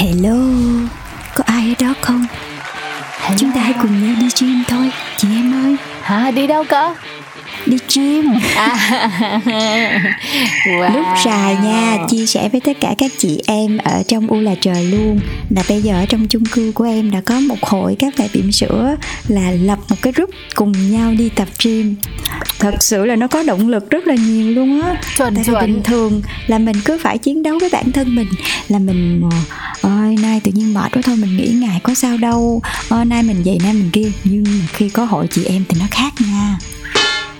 Hello, có ai ở đó không? Chúng ta hãy cùng nhau đi gym thôi, chị em ơi. Hả đi đâu cơ? Đi gym. À, wow. Lúc dài nha, chia sẻ với tất cả các chị em ở trong U là trời luôn. Là bây giờ ở trong chung cư của em đã có một hội các bạn bỉm sữa là lập một cái group cùng nhau đi tập gym. Thật sự là nó có động lực rất là nhiều luôn á. Chuẩn Tại chuẩn. bình thường là mình cứ phải chiến đấu với bản thân mình là mình ờ, ơi nay tự nhiên mệt quá thôi mình nghĩ ngày có sao đâu ờ, nay mình vậy nay mình kia nhưng mà khi có hội chị em thì nó khác nha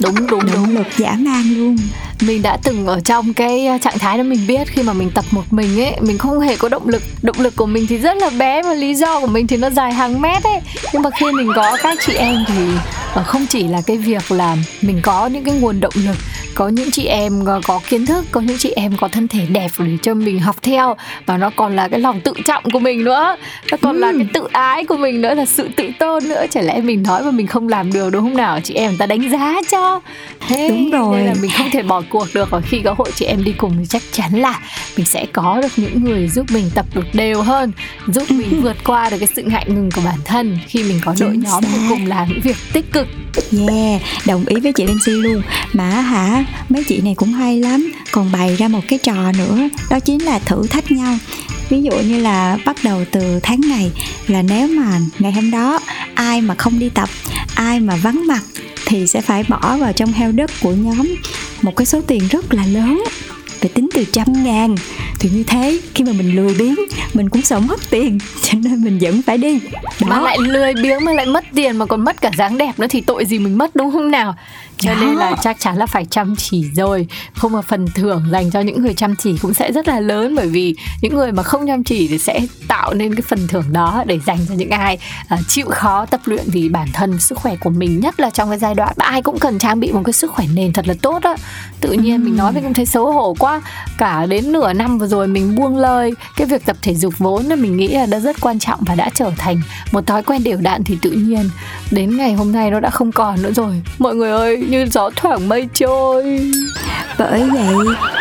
Đúng đúng động đúng. lực dã man luôn Mình đã từng ở trong cái ờ, trạng thái đó mình biết khi mà mình tập một mình ấy, mình không hề có động lực. Động lực của mình thì rất là bé và lý do của mình thì nó dài hàng mét ấy. Nhưng mà khi mình có các chị em thì không chỉ là cái việc là mình có những cái nguồn động lực có những chị em ờ, có kiến thức có những chị em có thân thể đẹp để cho mình học theo và nó còn là cái lòng tự trọng của mình nữa. Nó còn là cái tự ái của mình nữa là sự tự tôn nữa. Chả lẽ mình nói mà mình không làm được đúng không nào? Chị em người ta đánh giá cho. Thế Đúng rồi. nên là mình không thể bỏ cuộc được. Và khi có hội chị em đi cùng thì chắc chắn là mình sẽ có được những người giúp mình tập được đều hơn giúp mình vượt qua được cái sự ngại ngùng của bản thân khi mình có đội nhóm cùng làm những việc tích cực Yeah, đồng ý với chị Lindsay luôn. Mà hả, mấy chị này cũng hay lắm. Còn bày ra một cái trò nữa Đó chính là thử thách nhau. Ví dụ như là bắt đầu từ tháng này Là nếu mà ngày hôm đó Ai mà không đi tập Ai mà vắng mặt Thì sẽ phải bỏ vào trong heo đất của nhóm. Một cái số tiền rất là lớn phải tính từ trăm ngàn. Thì như thế khi mà mình lười biếng mình cũng sợ mất tiền cho nên mình vẫn phải đi. Mà lại lười biếng mà lại mất tiền mà còn mất cả dáng đẹp nữa thì tội gì mình mất đúng không nào cho nên là chắc chắn là phải chăm chỉ rồi. Không mà phần thưởng dành cho những người chăm chỉ cũng sẽ rất là lớn bởi vì những người mà không chăm chỉ thì sẽ tạo nên cái phần thưởng đó để dành cho những ai à, chịu khó tập luyện vì bản thân sức khỏe của mình nhất là trong cái giai đoạn ai cũng cần trang bị một cái sức khỏe nền thật là tốt á. Tự nhiên mình nói mình cũng thấy xấu hổ quá. Cả đến nửa năm vừa rồi mình buông lơi cái việc tập thể dục vốn là mình nghĩ là đã rất quan trọng và đã trở thành một thói quen đều đặn thì tự nhiên đến ngày hôm nay nó đã không còn nữa rồi. Mọi người ơi như gió thoảng mây trôi. Bởi vậy,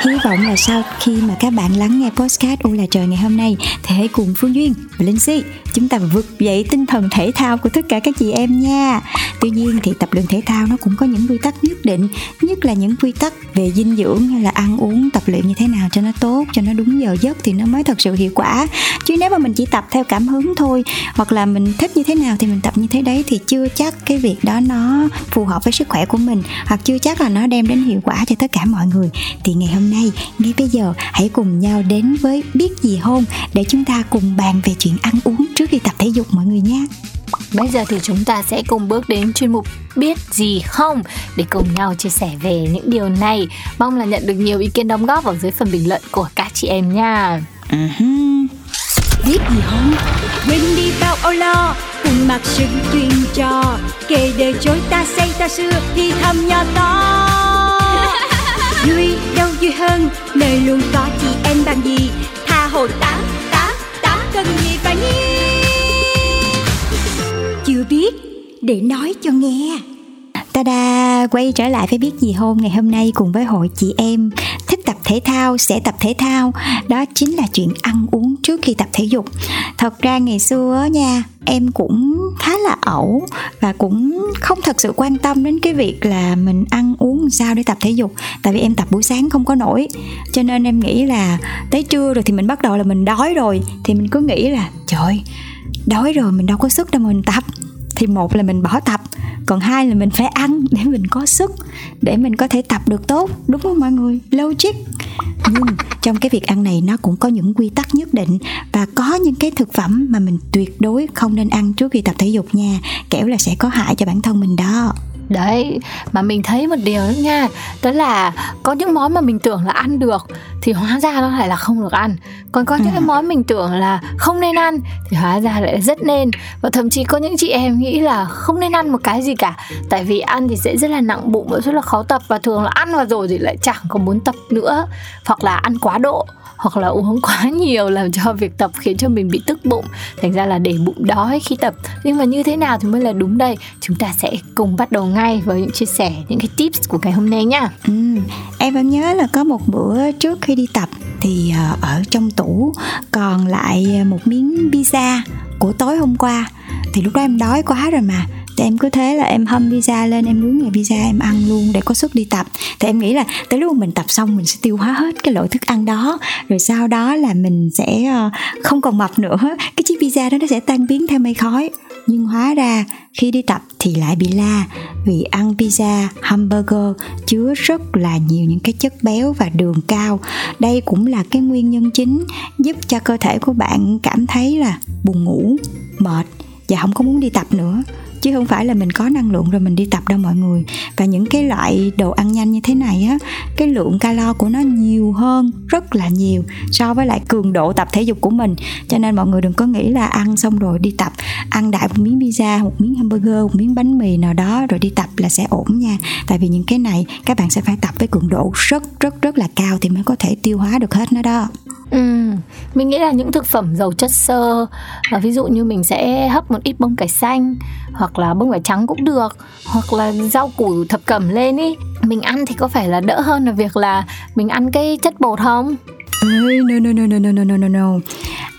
hy vọng là sau khi mà các bạn lắng nghe podcast U là trời ngày hôm nay thì hãy cùng Phương Duyên và Linh Si chúng ta vực dậy tinh thần thể thao của tất cả các chị em nha. Tuy nhiên thì tập luyện thể thao nó cũng có những quy tắc nhất định, nhất là những quy tắc về dinh dưỡng hay là ăn uống tập luyện như thế nào cho nó tốt, cho nó đúng giờ giấc thì nó mới thật sự hiệu quả. Chứ nếu mà mình chỉ tập theo cảm hứng thôi hoặc là mình thích như thế nào thì mình tập như thế đấy thì chưa chắc cái việc đó nó phù hợp với sức khỏe của mình hoặc chưa chắc là nó đem đến hiệu quả cho tất cả mọi người. Thì ngày hôm nay ngay bây giờ hãy cùng nhau đến với biết gì hôn để chúng ta cùng bàn về chuyện ăn uống trước khi tập thể dục mọi người nha Bây giờ thì chúng ta sẽ cùng bước đến chuyên mục biết gì không để cùng nhau chia sẻ về những điều này. Mong là nhận được nhiều ý kiến đóng góp ở dưới phần bình luận của các chị em nha. biết gì hôn quên đi bao âu lo cùng mặc sự chuyện trò. Kể đời chối ta xây ta xưa thì thầm nhỏ to vui đâu vui hơn. Nơi luôn có chị em bằng gì? Tha hồ tám tám tám cần gì phải nhi chưa biết, để nói cho nghe. Ta-da! Quay trở lại với biết gì hôn ngày hôm nay cùng với hội chị em thích tập thể thao, sẽ tập thể thao. Đó chính là chuyện ăn uống trước khi tập thể dục. Thật ra ngày xưa á nha, em cũng khá là ẩu và cũng không thật sự quan tâm đến cái việc là mình ăn uống sao để tập thể dục, tại vì em tập buổi sáng không có nổi. Cho nên em nghĩ là tới trưa rồi thì mình bắt đầu là mình đói rồi, thì mình cứ nghĩ là, trời đói rồi mình đâu có sức đâu mà mình tập thì một là mình bỏ tập, còn hai là mình phải ăn để mình có sức, để mình có thể tập được tốt, đúng không mọi người? Logic. Nhưng trong cái việc ăn này nó cũng có những quy tắc nhất định và có những cái thực phẩm mà mình tuyệt đối không nên ăn trước khi tập thể dục nha. Kẻo là sẽ có hại cho bản thân mình đó đấy mà mình thấy một điều nữa nha đó là có những món mà mình tưởng là ăn được thì hóa ra nó lại là không được ăn. Còn có những cái ừ. món mình tưởng là không nên ăn thì hóa ra lại rất nên. Và thậm chí có những chị em nghĩ là không nên ăn một cái gì cả tại vì ăn thì sẽ rất là nặng bụng và rất là khó tập và thường là ăn vào rồi thì lại chẳng có muốn tập nữa hoặc là ăn quá độ hoặc là uống quá nhiều làm cho việc tập khiến cho mình bị tức bụng. Thành ra là để bụng đói khi tập. Nhưng mà như thế nào thì mới là đúng đây? Chúng ta sẽ cùng bắt đầu ngay với những chia sẻ những cái tips của ngày hôm nay nha. Ừ, em vẫn nhớ là có một bữa trước khi đi tập thì ờ, ở trong tủ còn lại một miếng pizza của tối hôm qua. Thì lúc đó em đói quá rồi mà thì em cứ thế là em hâm pizza lên, em nướng ngày pizza em ăn luôn để có sức đi tập. Thì em nghĩ là tới lúc mình tập xong mình sẽ tiêu hóa hết cái loại thức ăn đó. Rồi sau đó là mình sẽ ờ, không còn mập nữa. Cái chiếc pizza đó nó sẽ tan biến theo mây khói. Nhưng hóa ra khi đi tập thì lại bị la vì ăn pizza, hamburger chứa rất là nhiều những cái chất béo và đường cao. Đây cũng là cái nguyên nhân chính giúp cho cơ thể của bạn cảm thấy là buồn ngủ, mệt và không có muốn đi tập nữa chứ không phải là mình có năng lượng rồi mình đi tập đâu mọi người. Và những cái loại đồ ăn nhanh như thế này á, cái lượng calo của nó nhiều hơn, rất là nhiều so với lại cường độ tập thể dục của mình. Cho nên mọi người đừng có nghĩ là ăn xong rồi đi tập, ăn đại một miếng pizza, một miếng hamburger, một miếng bánh mì nào đó rồi đi tập là sẽ ổn nha. Tại vì những cái này các bạn sẽ phải tập với cường độ rất rất rất là cao thì mới có thể tiêu hóa được hết nó đó. Ừ, mình nghĩ là những thực phẩm giàu chất xơ à, ví dụ như mình sẽ hấp một ít bông cải xanh hoặc là bông cải trắng cũng được hoặc là rau củ thập cẩm lên ý. Mình ăn thì có phải là đỡ hơn là việc là mình ăn cái chất bột không? Ê, no no no no no no no no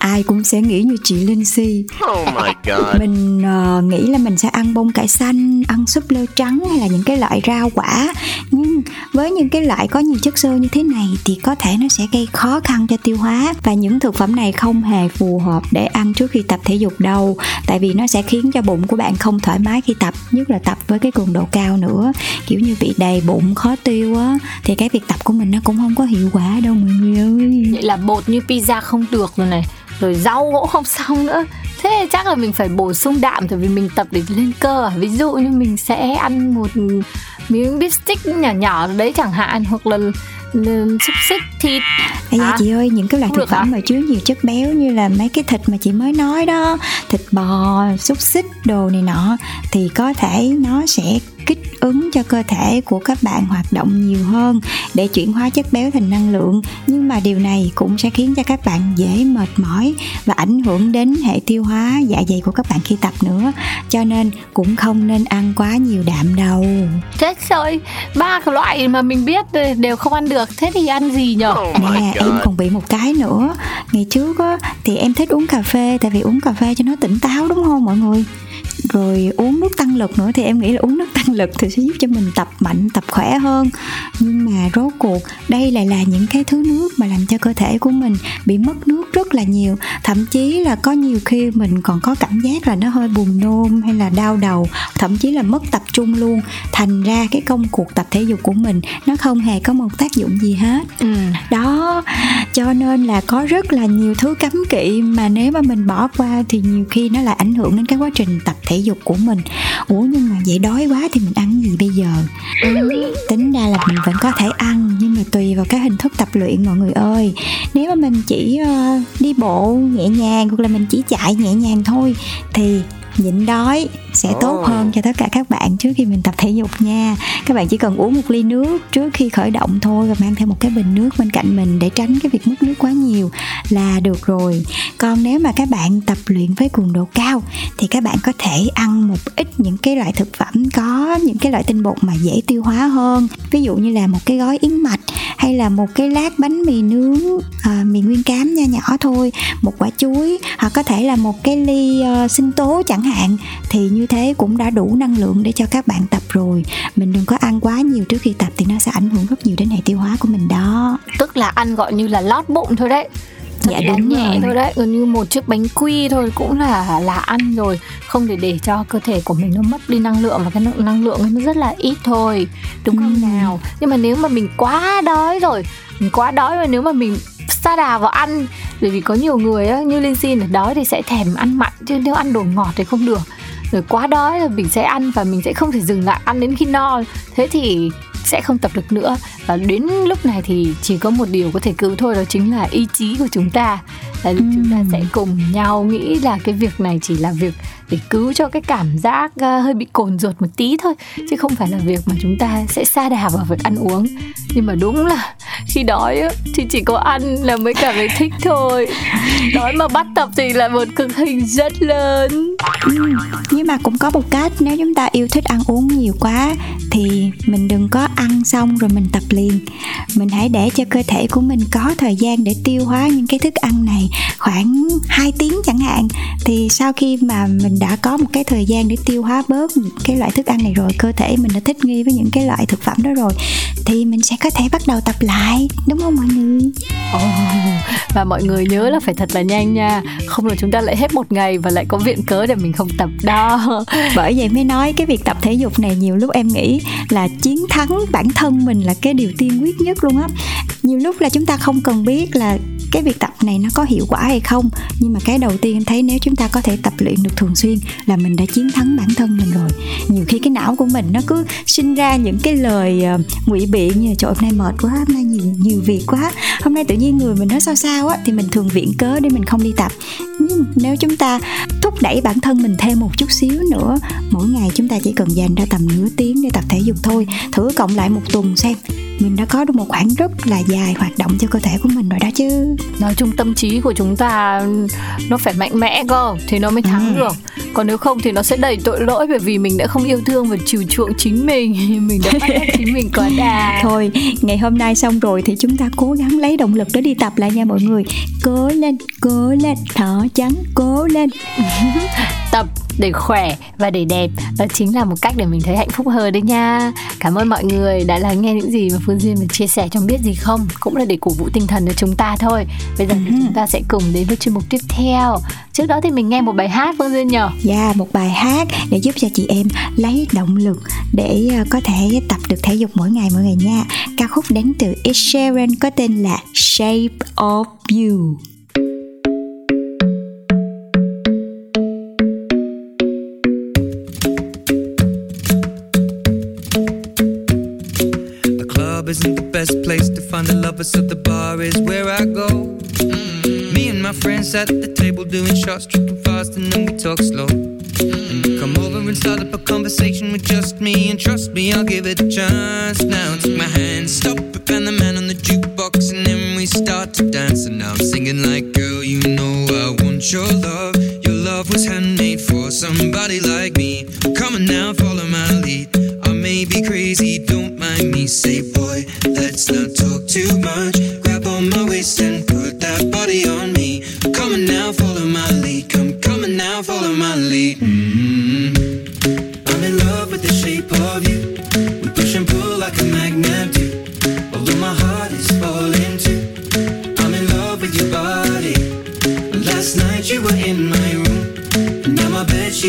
ai cũng sẽ nghĩ như chị Linh Si. Oh my god. Mình uh, nghĩ là mình sẽ ăn bông cải xanh, ăn súp lơ trắng hay là những cái loại rau quả. Nhưng với những cái loại có nhiều chất xơ như thế này thì có thể nó sẽ gây khó khăn cho tiêu hóa và những thực phẩm này không hề phù hợp để ăn trước khi tập thể dục đâu. Tại vì nó sẽ khiến cho bụng của bạn không thoải mái khi tập, nhất là tập với cái cường độ cao nữa. Kiểu như bị đầy bụng khó tiêu á thì cái việc tập của mình nó cũng không có hiệu quả đâu mọi người ơi. Vậy là bột như pizza không được rồi này rồi rau cũng không xong nữa. Thế chắc là mình phải bổ sung đạm tại vì mình tập để lên cơ. À ví dụ như mình sẽ ăn một miếng bít stick nhỏ nhỏ đấy chẳng hạn hoặc là xúc xích thịt. Ê da chị ơi những cái loại thực phẩm mà chứa nhiều chất béo như là mấy cái thịt mà chị mới nói đó thịt bò xúc xích đồ này nọ thì có thể nó sẽ kích ứng cho cơ thể của các bạn hoạt động nhiều hơn để chuyển hóa chất béo thành năng lượng. Nhưng mà điều này cũng sẽ khiến cho các bạn dễ mệt mỏi và ảnh hưởng đến hệ tiêu hóa dạ dày của các bạn khi tập nữa. Cho nên cũng không nên ăn quá nhiều đạm đâu. Chết rồi ba loại mà mình biết đều không ăn được. Thế thì ăn gì nhở? Oh nè em còn bị một cái nữa. Ngày trước á thì em thích uống cà phê tại vì uống cà phê cho nó tỉnh táo đúng không mọi người rồi uống nước tăng lực nữa thì em nghĩ là uống nước tăng lực thì sẽ giúp cho mình tập mạnh tập khỏe hơn. Nhưng mà rốt cuộc đây lại là những cái thứ nước mà làm cho cơ thể của mình bị mất nước rất là nhiều. Thậm chí là có nhiều khi mình còn có cảm giác là nó hơi buồn nôn hay là đau đầu thậm chí là mất tập trung luôn. Thành ra cái công cuộc tập thể dục của mình nó không hề có một tác dụng gì hết. Ừ. đó cho nên là có rất là nhiều thứ cấm kỵ mà nếu mà mình bỏ qua thì nhiều khi nó lại ảnh hưởng đến cái quá trình tập thể dục của mình. Ủa nhưng mà vậy đói quá thì mình ăn gì bây giờ? Tính ra là mình vẫn có thể ăn nhưng mà tùy vào cái hình thức tập luyện mọi người ơi. Nếu mà mình chỉ uh, đi bộ nhẹ nhàng hoặc là mình chỉ chạy nhẹ nhàng thôi thì nhịn đói sẽ tốt hơn cho tất cả các bạn trước khi mình tập thể dục nha. Các bạn chỉ cần uống một ly nước trước khi khởi động thôi và mang theo một cái bình nước bên cạnh mình để tránh cái việc mất nước quá nhiều là được rồi. Còn nếu mà các bạn tập luyện với cường độ cao thì các bạn có thể ăn một ít những cái loại thực phẩm có những cái loại tinh bột mà dễ tiêu hóa hơn. Ví dụ như là một cái gói yến mạch hay là một cái lát bánh mì nướng à, mì nguyên cám nho nhỏ thôi một quả chuối hoặc có thể là một cái ly uh, sinh tố chẳng hạn thì như thế cũng đã đủ năng lượng để cho các bạn tập rồi. Mình đừng có ăn quá nhiều trước khi tập thì nó sẽ ảnh hưởng rất nhiều đến hệ tiêu hóa của mình đó. Tức là ăn gọi như là lót bụng thôi đấy. Dạ đúng nhẹ rồi. thôi đấy gần như một chiếc bánh quy thôi cũng là là ăn rồi. Không để để cho cơ thể của mình nó mất đi năng lượng và cái lượng năng lượng nó rất là ít thôi. Đúng không ừ. nào? Nhưng mà nếu mà mình quá đói rồi mình quá đói rồi nếu mà mình sa đà vào ăn. Bởi vì có nhiều người á như linh xin đói thì sẽ thèm ăn mặn chứ nếu ăn đồ ngọt thì không được. Rồi quá đói là mình sẽ ăn và mình sẽ không thể dừng lại ăn đến khi no. Thế thì sẽ không tập được nữa. Và đến lúc này thì chỉ có một điều có thể cứu thôi đó chính là ý chí của chúng ta. Là chúng ta sẽ cùng nhau nghĩ là cái việc này chỉ là việc để cứu cho cái cảm giác uh, hơi bị cồn ruột một tí thôi. Chứ không phải là việc mà chúng ta sẽ xa đà vào việc ăn uống. Nhưng mà đúng là khi đói thì chỉ có ăn là mới cảm thấy thích thôi. Đói mà bắt tập thì là một cực hình rất lớn. Ừ, nhưng mà cũng có một cách nếu chúng ta yêu thích ăn uống nhiều quá thì mình đừng có ăn xong rồi mình tập liền. Mình hãy để cho cơ thể của mình có thời gian để tiêu hóa những cái thức ăn này khoảng 2 tiếng chẳng hạn. Thì sau khi mà mình đã có một cái thời gian để tiêu hóa bớt cái loại thức ăn này rồi. Cơ thể mình đã thích nghi với những cái loại thực phẩm đó rồi. Thì mình sẽ có thể bắt đầu tập lại đúng không mọi người? Oh, và mọi người nhớ là phải thật là nhanh nha. Không là chúng ta lại hết một ngày và lại có viện cớ để mình không tập đó. Bởi vậy mới nói cái việc tập thể dục này nhiều lúc em nghĩ là chiến thắng bản thân mình là cái điều tiên quyết nhất luôn á. Nhiều lúc là chúng ta không cần biết là cái việc tập này nó có hiệu quả hay không. Nhưng mà cái đầu tiên em thấy nếu chúng ta có thể tập luyện được thường xuyên là mình đã chiến thắng bản thân mình rồi. Nhiều khi cái não của mình nó cứ sinh ra những cái lời uh, ngụy biện như là trời hôm nay mệt quá hôm nay nhiều nhiều việc quá hôm nay tự nhiên người mình nó sao sao á thì mình thường viện cớ để mình không đi tập. Nhưng nếu chúng ta thúc đẩy bản thân mình thêm một chút xíu nữa mỗi ngày chúng ta chỉ cần dành ra tầm nửa tiếng để tập thể dục thôi. Thử cộng lại một tuần xem mình đã có được một khoảng rất là dài hoạt động cho cơ thể của mình rồi đó chứ. Nói chung tâm trí của chúng ta nó phải mạnh mẽ cơ thì nó mới thắng ừ. được. Còn nếu không thì nó sẽ đầy tội lỗi bởi vì mình đã không yêu thương và chiều chuộng chính mình. Mình đã bắt chính mình quá đà. Thôi ngày hôm nay xong rồi thì chúng ta cố gắng lấy động lực để đi tập lại nha mọi người. Cố lên cố lên thở trắng cố lên tập để khỏe và để đẹp. Đó chính là một cách để mình thấy hạnh phúc hơn đấy nha. Cảm ơn mọi người đã lắng nghe những gì mà phương duyên vừa chia sẻ trong biết gì không cũng là để cổ vũ tinh thần cho chúng ta thôi. Bây giờ thì chúng ta sẽ cùng đến với chuyên mục tiếp theo. Trước đó thì mình nghe một bài hát phương duyên nhờ. Dạ yeah, một bài hát để giúp cho chị em lấy động lực để ờ, có thể tập được thể dục mỗi ngày mỗi ngày nha. Ca khúc đến từ Ed Sheeran có tên là Shape of You the so the bar is where I go. Mm-hmm. Me and my friends at the table doing shots,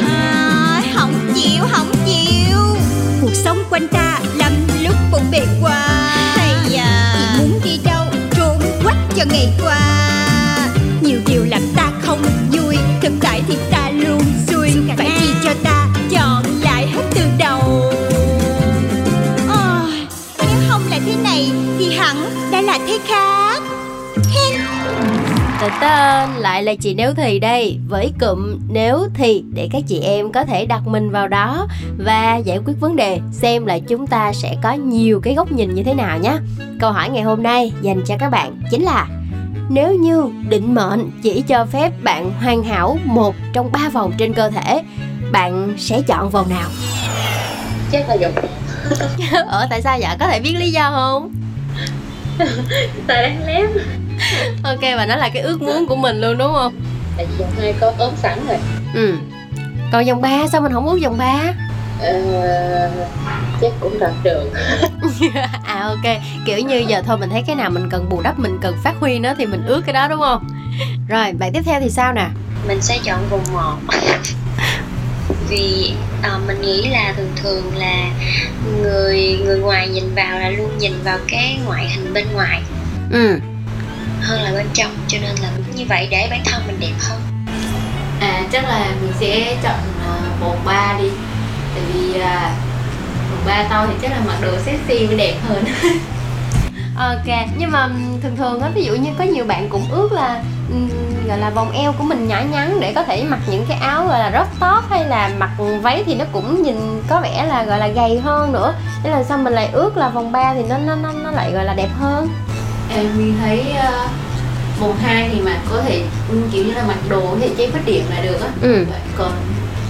à, không chịu không chịu. Cuộc sống quanh ta lắm lúc bộn bề quá hay à chị muốn đi đâu trốn quách cho ngày qua. Tên lại là chị Nếu Thì đây Với cụm Nếu Thì để các chị em có thể đặt mình vào đó Và giải quyết vấn đề Xem là chúng ta sẽ có nhiều cái góc nhìn như thế nào nhé Câu hỏi ngày hôm nay dành cho các bạn chính là Nếu như định mệnh chỉ cho phép bạn hoàn hảo một trong ba vòng trên cơ thể Bạn sẽ chọn vòng nào? chắc là giọng Ở tại sao vậy? Có thể biết lý do không? ta đáng lém Ok và nó là cái ước muốn của mình luôn đúng không? tại vì giọng hai có ốm sẵn rồi. Ừ. Còn vòng 3 sao mình không ước vòng 3? ờ, chắc cũng đạt được à ok. Kiểu như giờ thôi mình thấy cái nào mình cần bù đắp mình cần phát huy nữa thì mình ước cái đó đúng không? Rồi bạn tiếp theo thì sao nè? Mình sẽ chọn vùng 1 vì ờ, mình nghĩ là thường thường là người người ngoài nhìn vào là luôn nhìn vào cái ngoại hình bên ngoài. Ừ hơn là bên trong cho nên là như vậy để bản thân mình đẹp hơn. À chắc là mình sẽ chọn uh, vòng 3 đi. Tại vì uh, vòng 3 to thì chắc là mặc đồ sexy mới đẹp hơn. Ok nhưng mà thường thường á ví dụ như có nhiều bạn cũng ước là gọi là vòng eo của mình nhỏ nhắn để có thể mặc những cái áo gọi là crop top hay là mặc váy thì nó cũng nhìn có vẻ là gọi là gầy hơn nữa. Thế là sao mình lại ước là vòng 3 thì nó nó nó, nó lại gọi là đẹp hơn Em mình thấy uh, vòng 2 thì mặc có thể ừ, kiểu như là mặc đồ có thể che khuyết điểm là được á. Ừ. Vậy Còn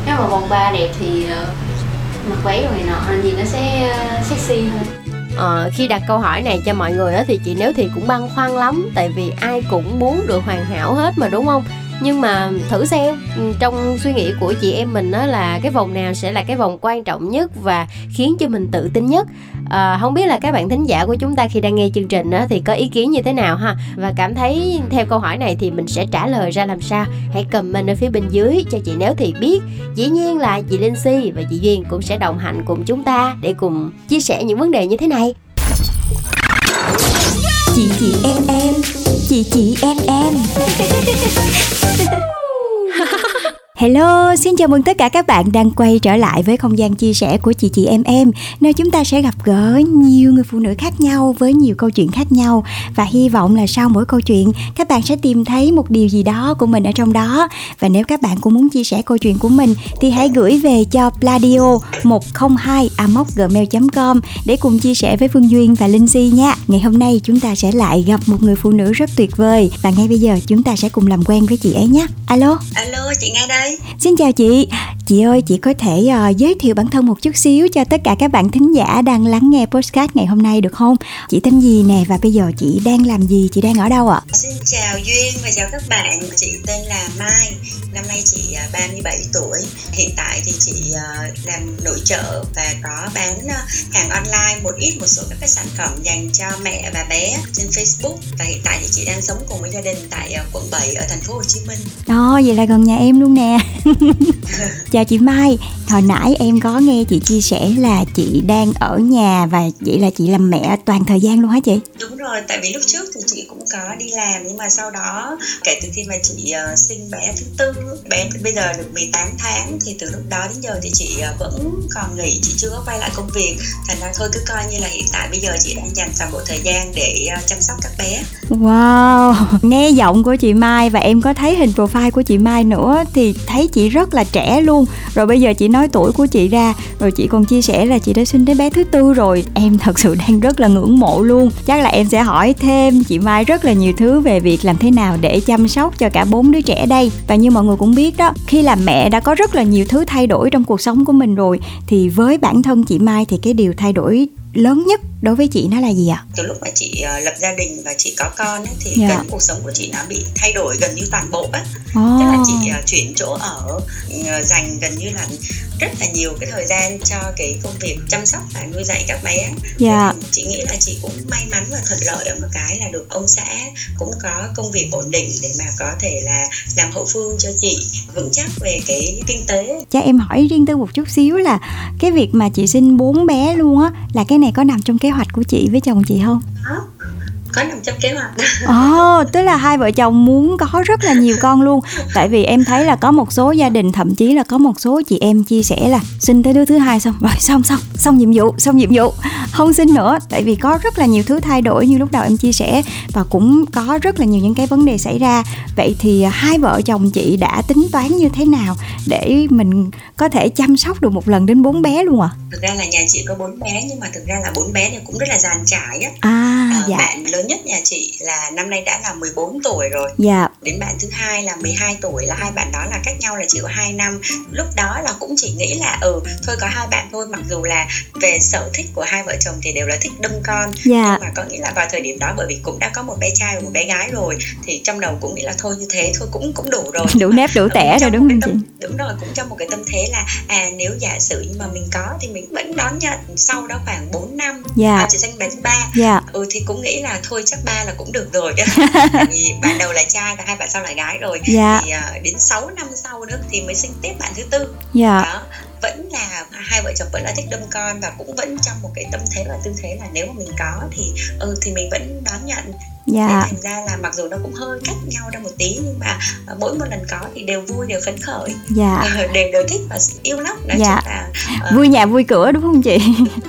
nếu mà vòng 3 đẹp thì uh, mặc váy rồi nọ nhìn nó sẽ uh, sexy hơn. Ờ, khi đặt câu hỏi này cho mọi người á thì chị nếu thì cũng băn khoăn lắm tại vì ai cũng muốn được hoàn hảo hết mà đúng không nhưng mà thử xem ừ, trong suy nghĩ của chị em mình đó là cái vòng nào sẽ là cái vòng quan trọng nhất và khiến cho mình tự tin nhất? À, không biết là các bạn thính giả của chúng ta khi đang nghe chương trình đó thì có ý kiến như thế nào ha? Và cảm thấy theo câu hỏi này thì mình sẽ trả lời ra làm sao? Hãy comment ở phía bên dưới cho chị nếu thì biết. Dĩ nhiên là chị Linh Si và chị Duyên cũng sẽ đồng hành cùng chúng ta để cùng chia sẻ những vấn đề như thế này. Chị chị em em chị chị em em. Hello, xin chào mừng tất cả các bạn đang quay trở lại với không gian chia sẻ của chị chị em em Nơi chúng ta sẽ gặp gỡ nhiều người phụ nữ khác nhau với nhiều câu chuyện khác nhau. Và hy vọng là sau mỗi câu chuyện các bạn sẽ tìm thấy một điều gì đó của mình ở trong đó. Và nếu các bạn cũng muốn chia sẻ câu chuyện của mình thì hãy gửi về cho pladio 102 gmail.com để cùng chia sẻ với Phương Duyên và Linh Si nha. Ngày hôm nay chúng ta sẽ lại gặp một người phụ nữ rất tuyệt vời. Và ngay bây giờ chúng ta sẽ cùng làm quen với chị ấy nhé. Alo? Alo, chị nghe đây. Xin chào chị, chị ơi chị có thể uh, giới thiệu bản thân một chút xíu cho tất cả các bạn thính giả đang lắng nghe podcast ngày hôm nay được không? Chị tên gì nè và bây giờ chị đang làm gì, chị đang ở đâu ạ? Xin chào Duyên và chào các bạn. Chị tên là Mai, năm nay chị à, 37 tuổi. Hiện tại thì chị à, làm nội trợ và có bán à, hàng online một ít một số các cái sản phẩm dành cho mẹ và bé trên Facebook và hiện tại thì chị đang sống cùng với gia đình tại à, quận 7 ở thành phố Hồ Chí Minh. Đó, vậy là gần nhà em luôn nè Chào chị Mai, hồi nãy em có nghe chị chia sẻ là chị đang ở nhà và vậy là chị làm mẹ toàn thời gian luôn hả chị? Đúng rồi, tại vì lúc trước thì chị cũng có đi làm nhưng mà sau đó kể từ khi mà chị ờ, sinh bé thứ tư, bé bây giờ được 18 tháng thì từ lúc đó đến giờ thì chị ờ, vẫn còn nghỉ, chị chưa có quay lại công việc. Thành ra thôi cứ coi như là hiện tại bây giờ chị đang dành toàn bộ thời gian để ờ, chăm sóc các bé. Wow, nghe giọng của chị Mai và em có thấy hình profile của chị Mai nữa thì thấy chị rất là trẻ luôn. Rồi bây giờ chị nói tuổi của chị ra, rồi chị còn chia sẻ là chị đã sinh đến bé thứ tư rồi. Em thật sự đang rất là ngưỡng mộ luôn. Chắc là em sẽ hỏi thêm chị Mai rất là nhiều thứ về việc làm thế nào để chăm sóc cho cả bốn đứa trẻ đây. Và như mọi người cũng biết đó, khi làm mẹ đã có rất là nhiều thứ thay đổi trong cuộc sống của mình rồi thì với bản thân chị Mai thì cái điều thay đổi lớn nhất đối với chị nó là gì ạ từ lúc mà chị uh, lập gia đình và chị có con ấy, thì Dạ. cái cuộc sống của chị nó bị thay đổi gần như toàn bộ á Ồ. tức là chị uh, chuyển chỗ ở uh, dành gần như là rất là nhiều cái thời gian cho cái công việc chăm sóc và nuôi dạy các bé Dạ. Thì chị nghĩ là chị cũng may mắn và thuận lợi ở một cái là được ông xã cũng có công việc ổn định để mà có thể là làm hậu phương cho chị vững chắc về cái kinh tế Cho em hỏi riêng tư một chút xíu là cái việc mà chị sinh bốn bé luôn á là cái này có nằm trong kế hoạch của chị với chồng chị không? Có nằm trong kế hoạch. Ồ, tức là hai vợ chồng muốn có rất là nhiều con luôn. Tại vì em thấy là có một số gia đình Thậm chí là có một số chị em chia sẻ là Sinh tới đứa thứ hai xong. Rồi xong xong, xong nhiệm vụ, xong nhiệm vụ. Không sinh nữa Tại vì có rất là nhiều thứ thay đổi như lúc đầu em chia sẻ Và cũng có rất là nhiều những cái vấn đề xảy ra. Vậy thì hai vợ chồng chị đã tính toán như thế nào Để mình có thể chăm sóc được một lần đến bốn bé luôn à thực ra là nhà chị có bốn bé nhưng mà thực ra là bốn bé này cũng rất là dàn trải á. À, Ờ, dạ. bạn lớn nhất nhà chị là năm nay đã là 14 tuổi rồi. Dạ, đến bạn thứ hai là 12 tuổi là hai bạn đó là cách nhau là chỉ có 2 năm. Lúc đó là cũng chỉ nghĩ là ừ thôi có hai bạn thôi mặc dù là về sở thích của hai vợ chồng thì đều là thích đâm con. Dạ. Nhưng mà có nghĩa là vào thời điểm đó bởi vì cũng đã có một bé trai và một bé gái rồi thì trong đầu cũng nghĩ là thôi như thế thôi cũng cũng đủ rồi. Đủ nếp đủ tẻ rồi đúng không cái chị? tâm- đúng rồi cũng trong một cái tâm thế là à nếu giả sử nhưng mà mình có thì mình vẫn đón nhận sau đó khoảng 4 năm. Dạ. à, chị sinh bé thứ ba. Dạ, ừ thì cũng nghĩ là thôi chắc ba là cũng được rồi. Vì ban đầu là trai và hai bạn sau là gái rồi. Dạ. thì à, đến 6 năm sau nữa thì mới sinh tiếp bạn thứ tư. Dạ. Đó vẫn là hai vợ chồng vẫn là thích đâm con và cũng vẫn trong một cái tâm thế và tư thế là nếu mà mình có thì ừ thì mình vẫn đón nhận Dạ Thế thành ra là mặc dù nó cũng hơi cách nhau ra một tí nhưng mà à, mỗi một lần có thì đều vui đều phấn khởi Dạ Ờ, đều đều thích và yêu lắm nói Dạ. chung là ờ, Vui nhà vui cửa đúng không chị?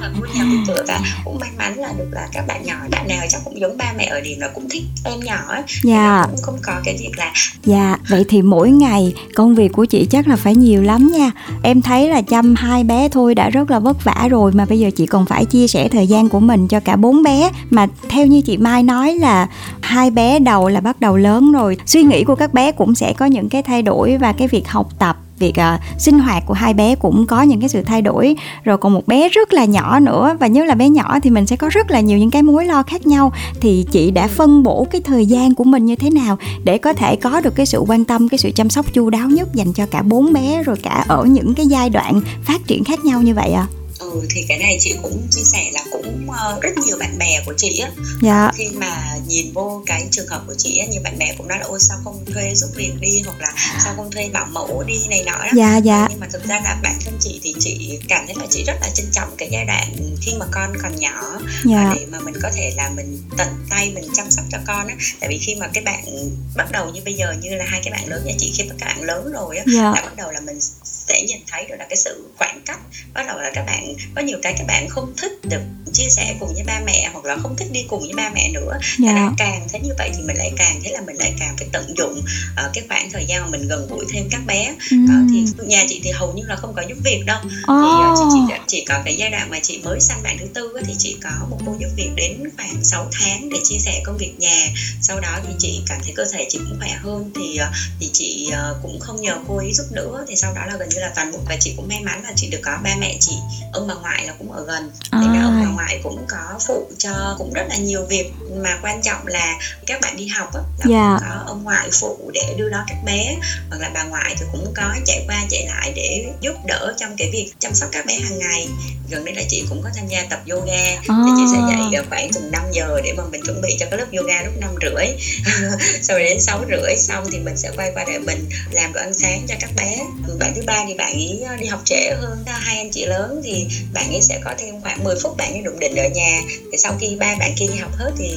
mà vui nhà vui cửa và cũng may mắn là được là các bạn nhỏ bạn nào chắc cũng giống ba mẹ ở điểm là cũng thích em nhỏ ấy. Dạ. là cũng không có cái việc là Dạ, vậy thì mỗi ngày công việc của chị chắc là phải nhiều lắm nha. Em thấy là chăm hai bé thôi đã rất là vất vả rồi mà bây giờ chị còn phải chia sẻ thời gian của mình cho cả bốn bé. Mà theo như chị Mai nói là hai bé đầu là bắt đầu lớn rồi, suy nghĩ của các bé cũng sẽ có những cái thay đổi và cái việc học tập việc uh, sinh hoạt của hai bé cũng có những cái sự thay đổi. Rồi còn một bé rất là nhỏ nữa và nhớ là bé nhỏ thì mình sẽ có rất là nhiều những cái mối lo khác nhau. Thì chị đã phân bổ cái thời gian của mình như thế nào để có thể có được cái sự quan tâm cái sự chăm sóc chu đáo nhất dành cho cả bốn bé rồi cả ở những cái giai đoạn phát triển khác nhau như vậy à ừ thì cái này chị cũng chia sẻ là cũng ờ, rất nhiều bạn bè của chị á. Dạ. Khi mà nhìn vô cái trường hợp của chị á nhiều bạn bè cũng nói là ôi sao không thuê giúp việc đi? Hoặc là sao không thuê bảo mẫu đi? Này nọ đó. Dạ dạ. Nhưng mà thực ra là bản thân chị thì chị cảm thấy là chị rất là trân trọng cái giai đoạn khi mà con còn nhỏ. Dạ. Để mà mình có thể là mình tận tay mình chăm sóc cho con á. Tại vì khi mà cái bạn bắt đầu như bây giờ như là hai cái bạn lớn nhà chị khi mà các bạn lớn rồi á dạ. là bắt đầu là mình sẽ nhìn thấy được là cái sự khoảng cách. Bắt đầu là các bạn, có nhiều cái các bạn không thích được chia sẻ cùng với ba mẹ hoặc là không thích đi cùng với ba mẹ nữa. Dạ. Ra càng thấy như vậy thì mình lại càng thấy là mình lại càng phải tận dụng ờ, cái khoảng thời gian mà mình gần gũi thêm các bé. Ờ, thì nhà chị thì hầu như là không có giúp việc đâu. Thì ờ, chị chỉ chỉ có cái giai đoạn mà chị mới sang bạn thứ tư thì chị có một cô giúp việc đến khoảng 6 tháng để chia sẻ công việc nhà. Sau đó thì chị cảm thấy cơ thể chị cũng khỏe hơn thì thì chị cũng không nhờ cô ấy giúp nữa. Thì sau đó là gần như là toàn bộ và chị cũng may mắn là chị được có ba mẹ chị. Ông bà ngoại là cũng ở gần Thế bà à, ngoại cũng có phụ cho cũng rất là nhiều việc. Mà quan trọng là các bạn đi học á, là Dạ. cũng có ông ngoại phụ để đưa đón các bé. Hoặc là bà ngoại thì cũng có chạy qua chạy lại để giúp đỡ trong cái việc chăm sóc các bé hàng ngày. Gần đây là chị cũng có tham gia tập yoga. Thì chị sẽ dậy khoảng chừng 5 giờ để mà mình chuẩn bị cho cái lớp yoga lúc năm rưỡi. Sau đến sáu rưỡi xong thì mình sẽ quay qua để mình làm đồ ăn sáng cho các bé. Bạn thứ ba thì bạn ấy đi học trễ hơn. Hai anh chị lớn thì bạn ấy sẽ có thêm khoảng 10 phút bạn ấy đụng định ở nhà. Thì sau khi ba bạn kia đi học hết thì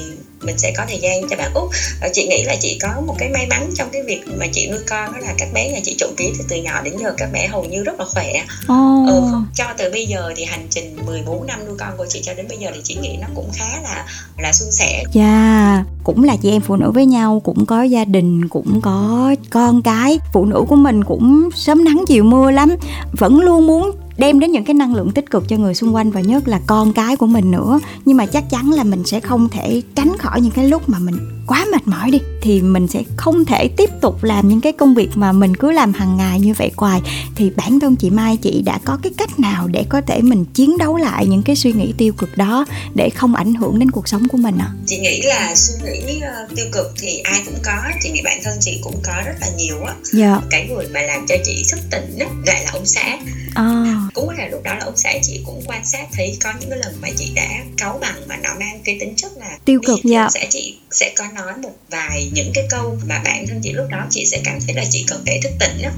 mình sẽ có thời gian cho bạn út. Chị nghĩ là chị có một cái may mắn trong cái việc mà chị nuôi con đó là các bé nhà chị trộm vía thì từ nhỏ đến giờ các bé hầu như rất là khỏe. Ồ, ừ, cho từ bây giờ thì hành trình 14 năm nuôi con của chị cho đến bây giờ thì chị nghĩ nó cũng khá là là suôn sẻ. Dạ cũng là chị em phụ nữ với nhau cũng có gia đình cũng có con cái. Phụ nữ của mình cũng sớm nắng chiều mưa lắm vẫn luôn muốn đem đến những cái năng lượng tích cực cho người xung quanh và nhất là con cái của mình nữa. Nhưng mà chắc chắn là mình sẽ không thể tránh khỏi những cái lúc mà mình quá mệt mỏi đi thì mình sẽ không thể tiếp tục làm những cái công việc mà mình cứ làm hàng ngày như vậy hoài thì bản thân chị Mai chị đã có cái cách nào để có thể mình chiến đấu lại những cái suy nghĩ tiêu cực đó để không ảnh hưởng đến cuộc sống của mình ạ? À? Chị nghĩ là suy nghĩ uh, tiêu cực thì ai cũng có, chị nghĩ bản thân chị cũng có rất là nhiều á. Dạ. Cái người mà làm cho chị thức tỉnh á, lại là ông xã. À. Cũng là lúc đó là ông xã chị cũng quan sát thấy có những cái lần mà chị đã cáu bằng mà nó mang cái tính chất là tiêu cực dạ. ông xã chị sẽ có nói một vài những cái câu mà bản thân chị lúc đó chị sẽ cảm thấy là chị cần phải thức tỉnh á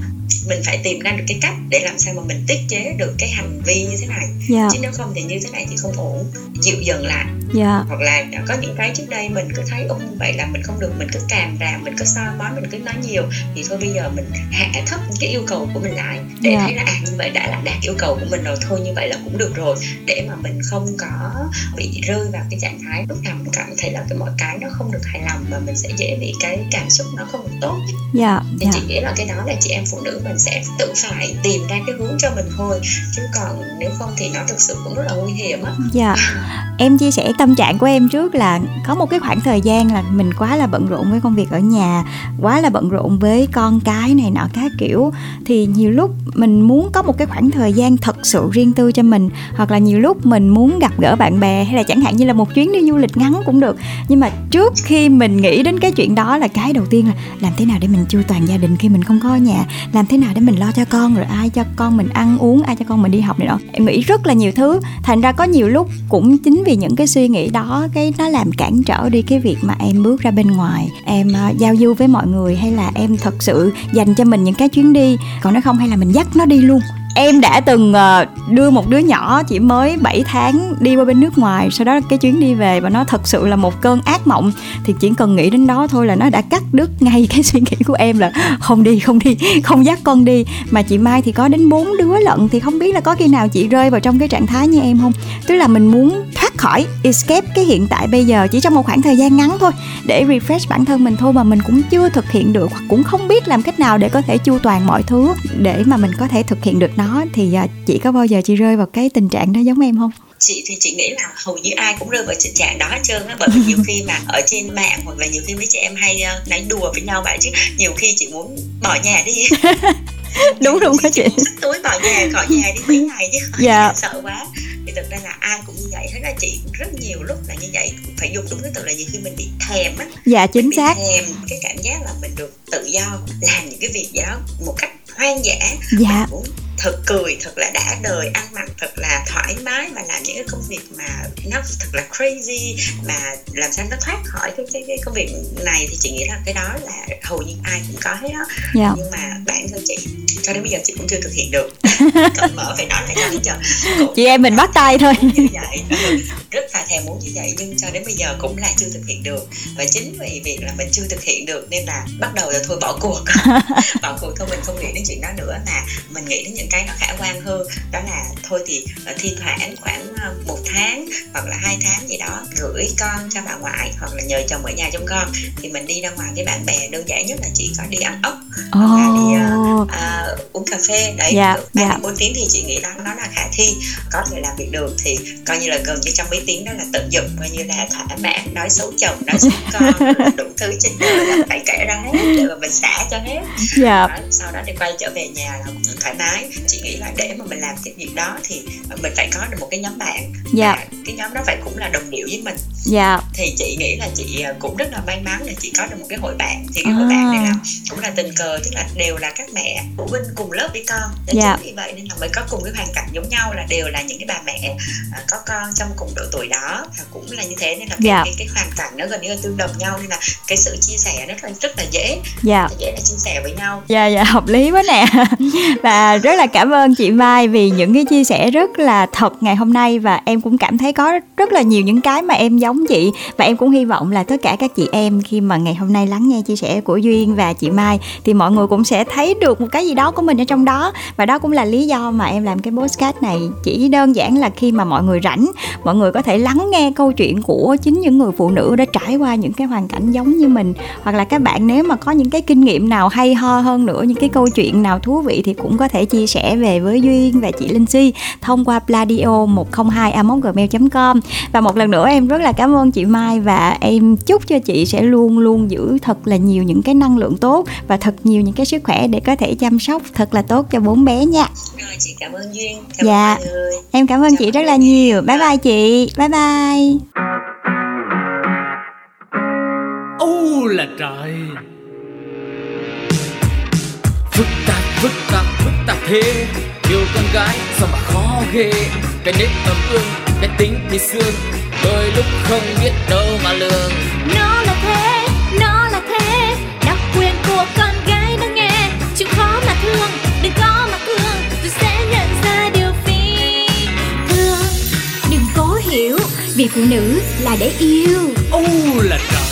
mình phải tìm ra được cái cách để làm sao mà mình tiết chế được cái hành vi như thế này dạ. chứ nếu không thì như thế này thì không ổn dịu dần lại dạ. hoặc là có những cái trước đây mình cứ thấy ông vậy là mình không được mình cứ càm ràm mình cứ soi mói mình cứ nói nhiều thì thôi bây giờ mình hạ thấp cái yêu cầu của mình lại để dạ. thấy là à như vậy đã là đạt yêu cầu của mình rồi thôi như vậy là cũng được rồi để mà mình không có bị rơi vào cái trạng thái lúc nào mình cảm thấy là cái mọi cái nó không được hài lòng mà mình sẽ dễ bị cái cảm xúc nó không được tốt. Dạ, thì dạ. chị nghĩ là cái đó là chị em phụ nữ mình sẽ tự phải tìm ra cái hướng cho mình thôi. Chứ còn nếu không thì nó thực sự cũng rất là nguy hiểm á. Dạ. Em chia sẻ tâm trạng của em trước là có một cái khoảng thời gian là mình quá là bận rộn với công việc ở nhà quá là bận rộn với con cái này nọ các kiểu. Thì nhiều lúc mình muốn có một cái khoảng thời gian thật sự riêng tư cho mình hoặc là nhiều lúc mình muốn gặp gỡ bạn bè hay là chẳng hạn như là một chuyến đi du lịch ngắn cũng được. Nhưng mà trước khi mình nghĩ đến cái chuyện đó là cái đầu tiên là làm thế nào để mình chu toàn gia đình khi mình không có ở nhà? Làm thế nào để mình lo cho con? Rồi ai cho con mình ăn uống? Ai cho con mình đi học này đó em nghĩ rất là nhiều thứ. Thành ra có nhiều lúc cũng chính vì những cái suy nghĩ đó cái nó làm cản trở đi cái việc mà em bước ra bên ngoài. Em uh, giao du với mọi người hay là em thật sự dành cho mình những cái chuyến đi? Còn nếu không hay là mình dắt nó đi luôn? Em đã từng ờ, đưa một đứa nhỏ chỉ mới 7 tháng đi qua bên nước ngoài, sau đó cái chuyến đi về và nó thật sự là một cơn ác mộng. Thì chỉ cần nghĩ đến đó thôi là nó đã cắt đứt ngay cái suy nghĩ của em là không đi không đi, không dắt con đi. Mà chị Mai thì có đến bốn đứa lận, thì không biết là có khi nào chị rơi vào trong cái trạng thái như em không? Tức là mình muốn khỏi escape cái hiện tại bây giờ chỉ trong một khoảng thời gian ngắn thôi. Để refresh bản thân mình thôi mà mình cũng chưa thực hiện được hoặc cũng không biết làm cách nào để có thể chu toàn mọi thứ để mà mình có thể thực hiện được nó thì à, chị có bao giờ chị rơi vào cái tình trạng đó giống em không? Chị thì chị nghĩ là hầu như ai cũng rơi vào tình trạng đó hết trơn á bởi vì nhiều khi mà ở trên mạng hoặc là nhiều khi mấy chị em hay uh, nói đùa với nhau vậy chứ nhiều khi chị muốn bỏ nhà đi đúng đúng đó chị tối bỏ nhà khỏi nhà đi mấy ngày chứ. Dạ. sợ quá. Thì thực ra là ai cũng như vậy. Thế là chị cũng rất nhiều lúc là như vậy. Phải dùng đúng cái từ là nhiều khi mình bị thèm á. Dạ chính xác. thèm cái cảm giác là mình được tự do làm những cái việc gì đó một cách hoang dã. Dạ. cũng thật cười thật là đã đời ăn mặc thật là thoải mái và làm những cái công việc mà nó thật là crazy mà làm sao nó thoát khỏi cái, cái, cái công việc này thì chị nghĩ là cái đó là hầu như ai cũng có hết đó dạ. nhưng mà bản thân chị cho đến bây giờ chị cũng chưa thực hiện được. Cần mở phải nói lại cho. Đến giờ chị em mình bắt tay thôi. như vậy. Rất là thèm muốn như vậy nhưng cho đến bây giờ cũng là chưa thực hiện được. Và chính vì việc là mình chưa thực hiện được nên là bắt đầu là thôi bỏ cuộc. Bỏ cuộc thôi mình không nghĩ đến chuyện đó nữa mà mình nghĩ đến những cái nó khả quan hơn. Đó là thôi thì uh, thi thoảng khoảng uh, một tháng hoặc là hai tháng gì đó gửi con cho bà ngoại hoặc là nhờ chồng ở nhà trông con. Thì mình đi ra ngoài với bạn bè đơn giản nhất là chỉ có đi ăn ốc oh. hoặc là đi uh, uh, uống cà phê. Đấy dạ, ba dạ. bốn tiếng thì chị nghĩ đó nó là khả thi có thể làm việc được. Thì coi như là gần như trong mấy tiếng đó là tận dụng coi như là thỏa mãn nói xấu chồng nói xấu con đủ thứ trên đời là phải kể ra hết để mà mình xả cho hết. Dạ. đó, sau đó thì quay trở về nhà là thoải mái chị nghĩ là để mà mình làm cái việc đó thì mình phải có được một cái nhóm bạn dạ. và cái nhóm đó phải cũng là đồng điệu với mình dạ. thì chị nghĩ là chị cũng rất là may mắn là chị có được một cái hội bạn thì cái à. hội bạn này là cũng là tình cờ tức là đều là các mẹ phụ huynh cùng lớp với con nên dạ. chính vì vậy nên là mới có cùng cái hoàn cảnh giống nhau là đều là những cái bà mẹ à, có con trong cùng độ tuổi đó và cũng là như thế nên là cái, dạ. cái, cái hoàn cảnh nó gần như là tương đồng nhau nên là cái sự chia sẻ là rất là dễ dạ. rất là dễ là chia sẻ với nhau dạ dạ hợp lý quá nè và rất là cảm ơn chị Mai vì những cái chia sẻ rất là thật ngày hôm nay và em cũng cảm thấy có rất là nhiều những cái mà em giống chị. Và em cũng hy vọng là tất cả các chị em khi mà ngày hôm nay lắng nghe chia sẻ của Duyên và chị Mai thì mọi người cũng sẽ thấy được một cái gì đó của mình ở trong đó. Và đó cũng là lý do mà em làm cái podcast này. Chỉ đơn giản là khi mà mọi người rảnh, mọi người có thể lắng nghe câu chuyện của chính những người phụ nữ đã trải qua những cái hoàn cảnh giống như mình. Hoặc là các bạn nếu mà có những cái kinh nghiệm nào hay ho hơn nữa, những cái câu chuyện nào thú vị thì cũng có thể chia sẻ về với duyên và chị linh si thông qua pladio 102 gmail com. Và một lần nữa em rất là cảm ơn chị mai và em chúc cho chị sẽ luôn luôn giữ thật là nhiều những cái năng lượng tốt và thật nhiều những cái sức khỏe để có thể chăm sóc thật là tốt cho bốn bé nha. Rồi chị cảm ơn duyên. Cảm dạ. ơn mọi người. em cảm ơn Chào chị rất là nhiều. Bye bye chị. Bye bye. Ô là trời. Phức tạp, phức tạp, phức tạp thế. Yêu con gái sao mà khó ghê. Cái nết ấm ương, cái tính thì xương. Đôi lúc không biết đâu mà lường. Nó là thế, nó là thế. Đặc quyền của con gái nó nghe. Chịu khó mà thương, đừng có mà thương. Rồi sẽ nhận ra điều phi thường. Đừng cố hiểu, vì phụ nữ là để yêu. Ô là trời